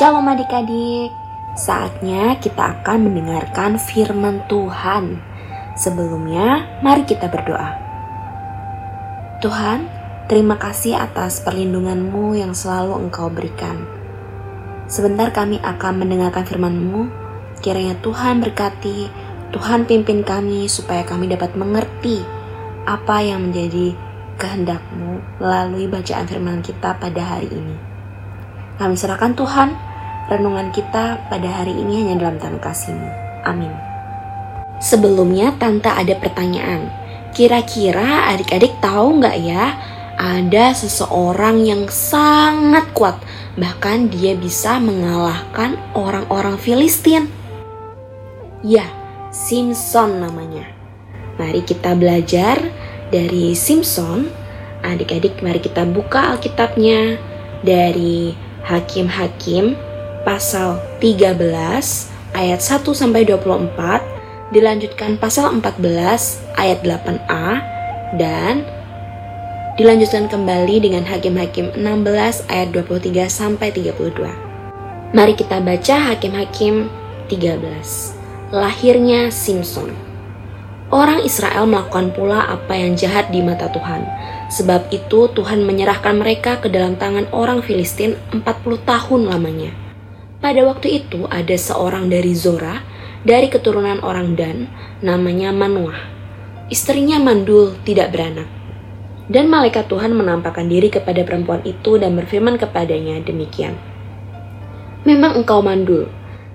Shalom adik-adik, saatnya kita akan mendengarkan firman Tuhan. Sebelumnya, mari kita berdoa. Tuhan, terima kasih atas perlindungan-Mu yang selalu Engkau berikan. Sebentar kami akan mendengarkan firman-Mu, kiranya Tuhan berkati, Tuhan pimpin kami supaya kami dapat mengerti apa yang menjadi kehendak-Mu melalui bacaan firman kita pada hari ini. Kami serahkan Tuhan, renungan kita pada hari ini hanya dalam tangan kasih-Mu. Amin. Sebelumnya, Tante ada pertanyaan. Kira-kira adik-adik tahu nggak ya, ada seseorang yang sangat kuat, bahkan dia bisa mengalahkan orang-orang Filistin. Ya, Simpson namanya. Mari kita belajar dari Simpson. Adik-adik, mari kita buka Alkitabnya dari Hakim-Hakim pasal 13 ayat 1 sampai 24 dilanjutkan pasal 14 ayat 8a dan dilanjutkan kembali dengan Hakim-Hakim 16 ayat 23 sampai 32. Mari kita baca Hakim-Hakim 13. Lahirnya Simpson. Orang Israel melakukan pula apa yang jahat di mata Tuhan Sebab itu Tuhan menyerahkan mereka ke dalam tangan orang Filistin 40 tahun lamanya. Pada waktu itu ada seorang dari Zora, dari keturunan orang Dan, namanya Manoah. Istrinya mandul, tidak beranak. Dan malaikat Tuhan menampakkan diri kepada perempuan itu dan berfirman kepadanya demikian. Memang engkau mandul,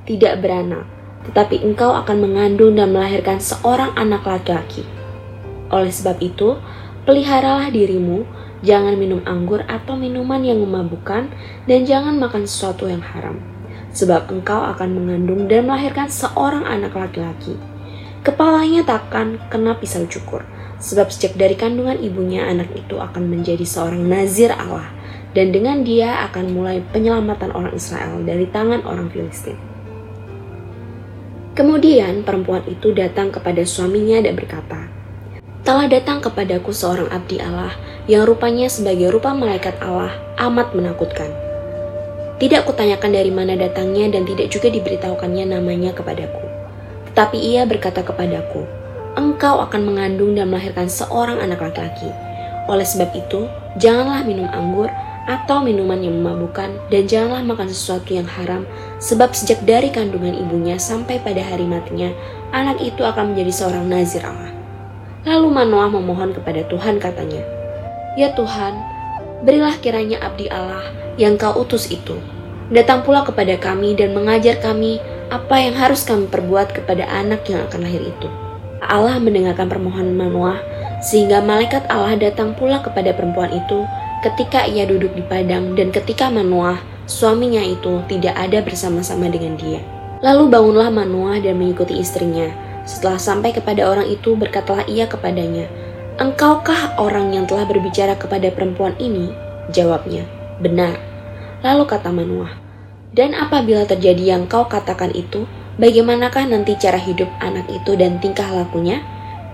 tidak beranak, tetapi engkau akan mengandung dan melahirkan seorang anak laki-laki. Oleh sebab itu, Peliharalah dirimu, jangan minum anggur atau minuman yang memabukkan, dan jangan makan sesuatu yang haram, sebab engkau akan mengandung dan melahirkan seorang anak laki-laki. Kepalanya takkan kena pisau cukur, sebab sejak dari kandungan ibunya anak itu akan menjadi seorang nazir Allah, dan dengan dia akan mulai penyelamatan orang Israel dari tangan orang Filistin. Kemudian perempuan itu datang kepada suaminya dan berkata, telah datang kepadaku seorang abdi Allah yang rupanya sebagai rupa malaikat Allah amat menakutkan. Tidak kutanyakan dari mana datangnya dan tidak juga diberitahukannya namanya kepadaku. Tetapi ia berkata kepadaku, Engkau akan mengandung dan melahirkan seorang anak laki-laki. Oleh sebab itu, janganlah minum anggur atau minuman yang memabukkan dan janganlah makan sesuatu yang haram sebab sejak dari kandungan ibunya sampai pada hari matinya anak itu akan menjadi seorang nazir Allah. Lalu Manoah memohon kepada Tuhan katanya, Ya Tuhan, berilah kiranya abdi Allah yang kau utus itu. Datang pula kepada kami dan mengajar kami apa yang harus kami perbuat kepada anak yang akan lahir itu. Allah mendengarkan permohonan Manoah, sehingga malaikat Allah datang pula kepada perempuan itu ketika ia duduk di padang dan ketika Manoah, suaminya itu, tidak ada bersama-sama dengan dia. Lalu bangunlah Manoah dan mengikuti istrinya, setelah sampai kepada orang itu, berkatalah ia kepadanya, Engkaukah orang yang telah berbicara kepada perempuan ini? Jawabnya, benar. Lalu kata Manoah, dan apabila terjadi yang kau katakan itu, bagaimanakah nanti cara hidup anak itu dan tingkah lakunya?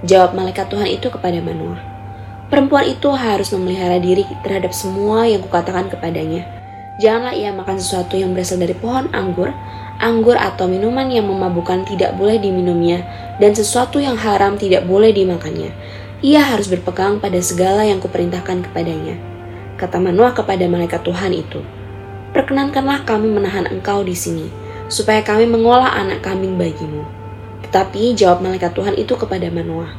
Jawab malaikat Tuhan itu kepada Manoah, perempuan itu harus memelihara diri terhadap semua yang kukatakan kepadanya. Janganlah ia makan sesuatu yang berasal dari pohon anggur, anggur atau minuman yang memabukkan tidak boleh diminumnya, dan sesuatu yang haram tidak boleh dimakannya. Ia harus berpegang pada segala yang kuperintahkan kepadanya. Kata Manoah kepada malaikat Tuhan itu, Perkenankanlah kami menahan engkau di sini, supaya kami mengolah anak kambing bagimu. Tetapi jawab malaikat Tuhan itu kepada Manoah,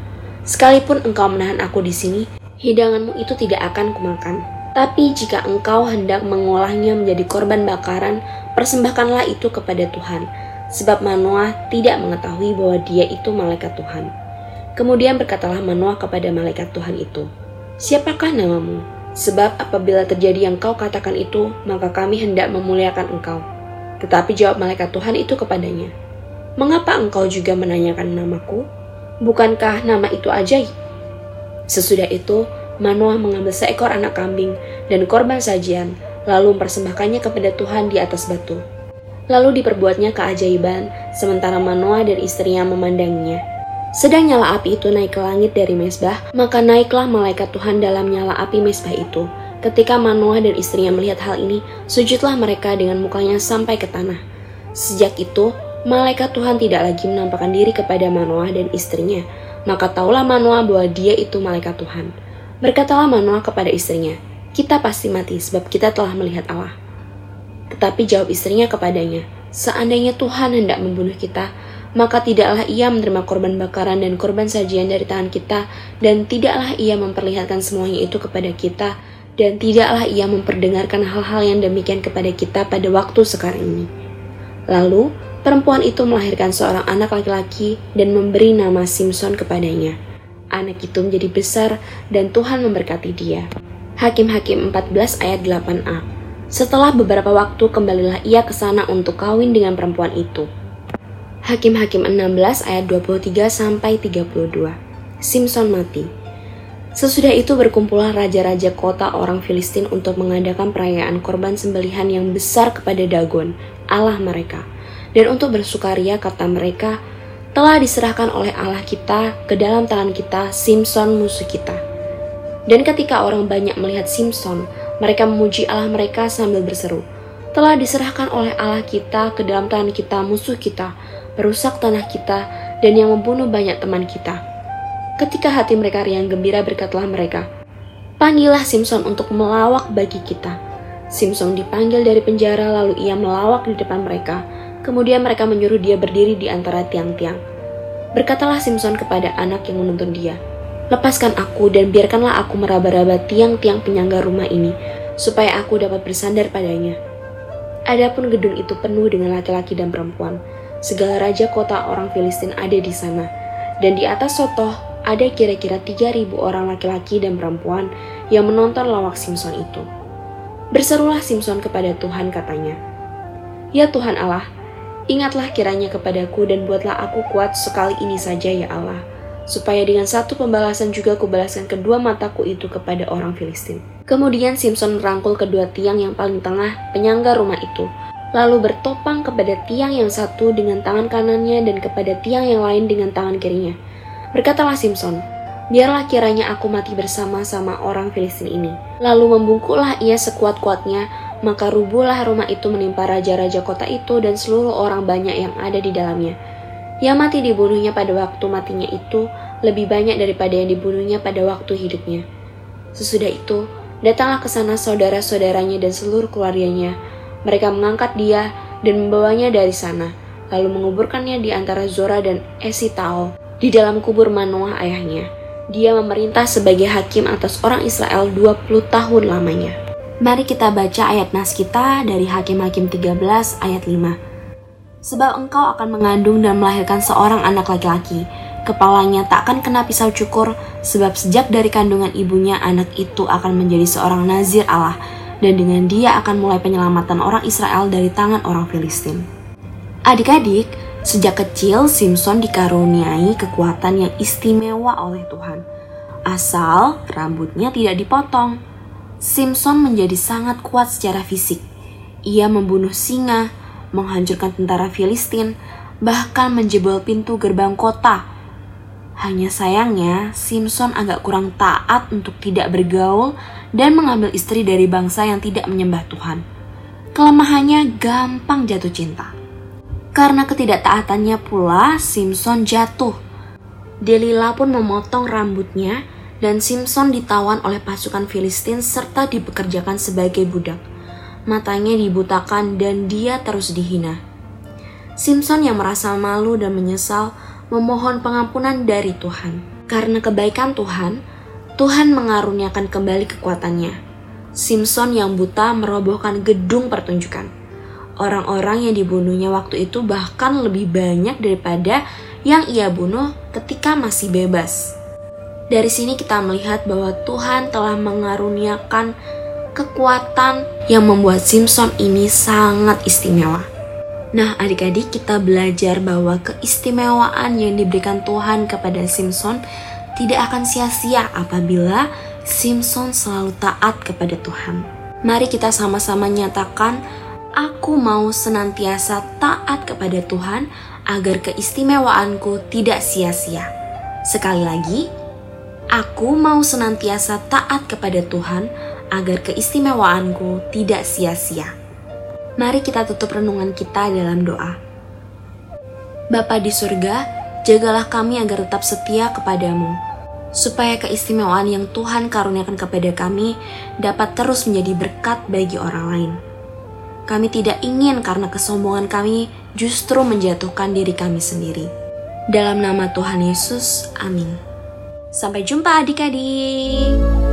Sekalipun engkau menahan aku di sini, hidanganmu itu tidak akan kumakan. Tapi jika engkau hendak mengolahnya menjadi korban bakaran, persembahkanlah itu kepada Tuhan, sebab Manoah tidak mengetahui bahwa dia itu malaikat Tuhan. Kemudian berkatalah Manoah kepada malaikat Tuhan itu, Siapakah namamu? Sebab apabila terjadi yang kau katakan itu, maka kami hendak memuliakan engkau. Tetapi jawab malaikat Tuhan itu kepadanya, Mengapa engkau juga menanyakan namaku? Bukankah nama itu ajaib? Sesudah itu, Manoah mengambil seekor anak kambing dan korban sajian, lalu mempersembahkannya kepada Tuhan di atas batu. Lalu diperbuatnya keajaiban, sementara Manoah dan istrinya memandangnya. Sedang nyala api itu naik ke langit dari mesbah, maka naiklah malaikat Tuhan dalam nyala api mesbah itu, Ketika Manoah dan istrinya melihat hal ini, sujudlah mereka dengan mukanya sampai ke tanah. Sejak itu, malaikat Tuhan tidak lagi menampakkan diri kepada Manoah dan istrinya. Maka taulah Manoah bahwa dia itu malaikat Tuhan. Berkatalah Manoah kepada istrinya, kita pasti mati sebab kita telah melihat Allah. Tetapi jawab istrinya kepadanya, seandainya Tuhan hendak membunuh kita, maka tidaklah ia menerima korban bakaran dan korban sajian dari tangan kita, dan tidaklah ia memperlihatkan semuanya itu kepada kita, dan tidaklah ia memperdengarkan hal-hal yang demikian kepada kita pada waktu sekarang ini. Lalu, perempuan itu melahirkan seorang anak laki-laki dan memberi nama Simpson kepadanya. Anak itu menjadi besar dan Tuhan memberkati dia. Hakim-Hakim 14 ayat 8a. Setelah beberapa waktu kembalilah ia ke sana untuk kawin dengan perempuan itu. Hakim-Hakim 16 ayat 23 sampai 32. Simpson mati. Sesudah itu berkumpullah raja-raja kota orang Filistin untuk mengadakan perayaan korban sembelihan yang besar kepada Dagon, Allah mereka. Dan untuk bersukaria kata mereka, telah diserahkan oleh Allah kita ke dalam tangan kita Simpson musuh kita. Dan ketika orang banyak melihat Simpson, mereka memuji Allah mereka sambil berseru, telah diserahkan oleh Allah kita ke dalam tangan kita musuh kita, perusak tanah kita, dan yang membunuh banyak teman kita Ketika hati mereka riang gembira berkatlah mereka, Panggillah Simpson untuk melawak bagi kita. Simpson dipanggil dari penjara lalu ia melawak di depan mereka. Kemudian mereka menyuruh dia berdiri di antara tiang-tiang. Berkatalah Simpson kepada anak yang menuntun dia, Lepaskan aku dan biarkanlah aku meraba-raba tiang-tiang penyangga rumah ini, supaya aku dapat bersandar padanya. Adapun gedung itu penuh dengan laki-laki dan perempuan. Segala raja kota orang Filistin ada di sana. Dan di atas sotoh ada kira-kira 3.000 orang laki-laki dan perempuan yang menonton lawak Simpson itu. Berserulah Simpson kepada Tuhan katanya, Ya Tuhan Allah, ingatlah kiranya kepadaku dan buatlah aku kuat sekali ini saja ya Allah, supaya dengan satu pembalasan juga kubalaskan kedua mataku itu kepada orang Filistin. Kemudian Simpson merangkul kedua tiang yang paling tengah penyangga rumah itu, lalu bertopang kepada tiang yang satu dengan tangan kanannya dan kepada tiang yang lain dengan tangan kirinya Berkatalah Simpson, biarlah kiranya aku mati bersama-sama orang Filistin ini. Lalu membungkuklah ia sekuat-kuatnya, maka rubuhlah rumah itu menimpa raja-raja kota itu dan seluruh orang banyak yang ada di dalamnya. Yang mati dibunuhnya pada waktu matinya itu lebih banyak daripada yang dibunuhnya pada waktu hidupnya. Sesudah itu, datanglah ke sana saudara-saudaranya dan seluruh keluarganya. Mereka mengangkat dia dan membawanya dari sana, lalu menguburkannya di antara Zora dan Esitao di dalam kubur Manoah ayahnya. Dia memerintah sebagai hakim atas orang Israel 20 tahun lamanya. Mari kita baca ayat nas kita dari Hakim-Hakim 13 ayat 5. Sebab engkau akan mengandung dan melahirkan seorang anak laki-laki. Kepalanya tak akan kena pisau cukur, sebab sejak dari kandungan ibunya anak itu akan menjadi seorang nazir Allah, dan dengan dia akan mulai penyelamatan orang Israel dari tangan orang Filistin. Adik-adik, Sejak kecil, Simpson dikaruniai kekuatan yang istimewa oleh Tuhan. Asal rambutnya tidak dipotong. Simpson menjadi sangat kuat secara fisik. Ia membunuh singa, menghancurkan tentara Filistin, bahkan menjebol pintu gerbang kota. Hanya sayangnya, Simpson agak kurang taat untuk tidak bergaul dan mengambil istri dari bangsa yang tidak menyembah Tuhan. Kelemahannya gampang jatuh cinta. Karena ketidaktaatannya pula, Simpson jatuh. Delila pun memotong rambutnya dan Simpson ditawan oleh pasukan Filistin serta dipekerjakan sebagai budak. Matanya dibutakan dan dia terus dihina. Simpson yang merasa malu dan menyesal memohon pengampunan dari Tuhan. Karena kebaikan Tuhan, Tuhan mengaruniakan kembali kekuatannya. Simpson yang buta merobohkan gedung pertunjukan Orang-orang yang dibunuhnya waktu itu bahkan lebih banyak daripada yang ia bunuh ketika masih bebas. Dari sini kita melihat bahwa Tuhan telah mengaruniakan kekuatan yang membuat Simpson ini sangat istimewa. Nah, adik-adik, kita belajar bahwa keistimewaan yang diberikan Tuhan kepada Simpson tidak akan sia-sia apabila Simpson selalu taat kepada Tuhan. Mari kita sama-sama nyatakan aku mau senantiasa taat kepada Tuhan agar keistimewaanku tidak sia-sia. Sekali lagi, aku mau senantiasa taat kepada Tuhan agar keistimewaanku tidak sia-sia. Mari kita tutup renungan kita dalam doa. Bapa di surga, jagalah kami agar tetap setia kepadamu, supaya keistimewaan yang Tuhan karuniakan kepada kami dapat terus menjadi berkat bagi orang lain. Kami tidak ingin karena kesombongan kami justru menjatuhkan diri kami sendiri. Dalam nama Tuhan Yesus, amin. Sampai jumpa adik-adik.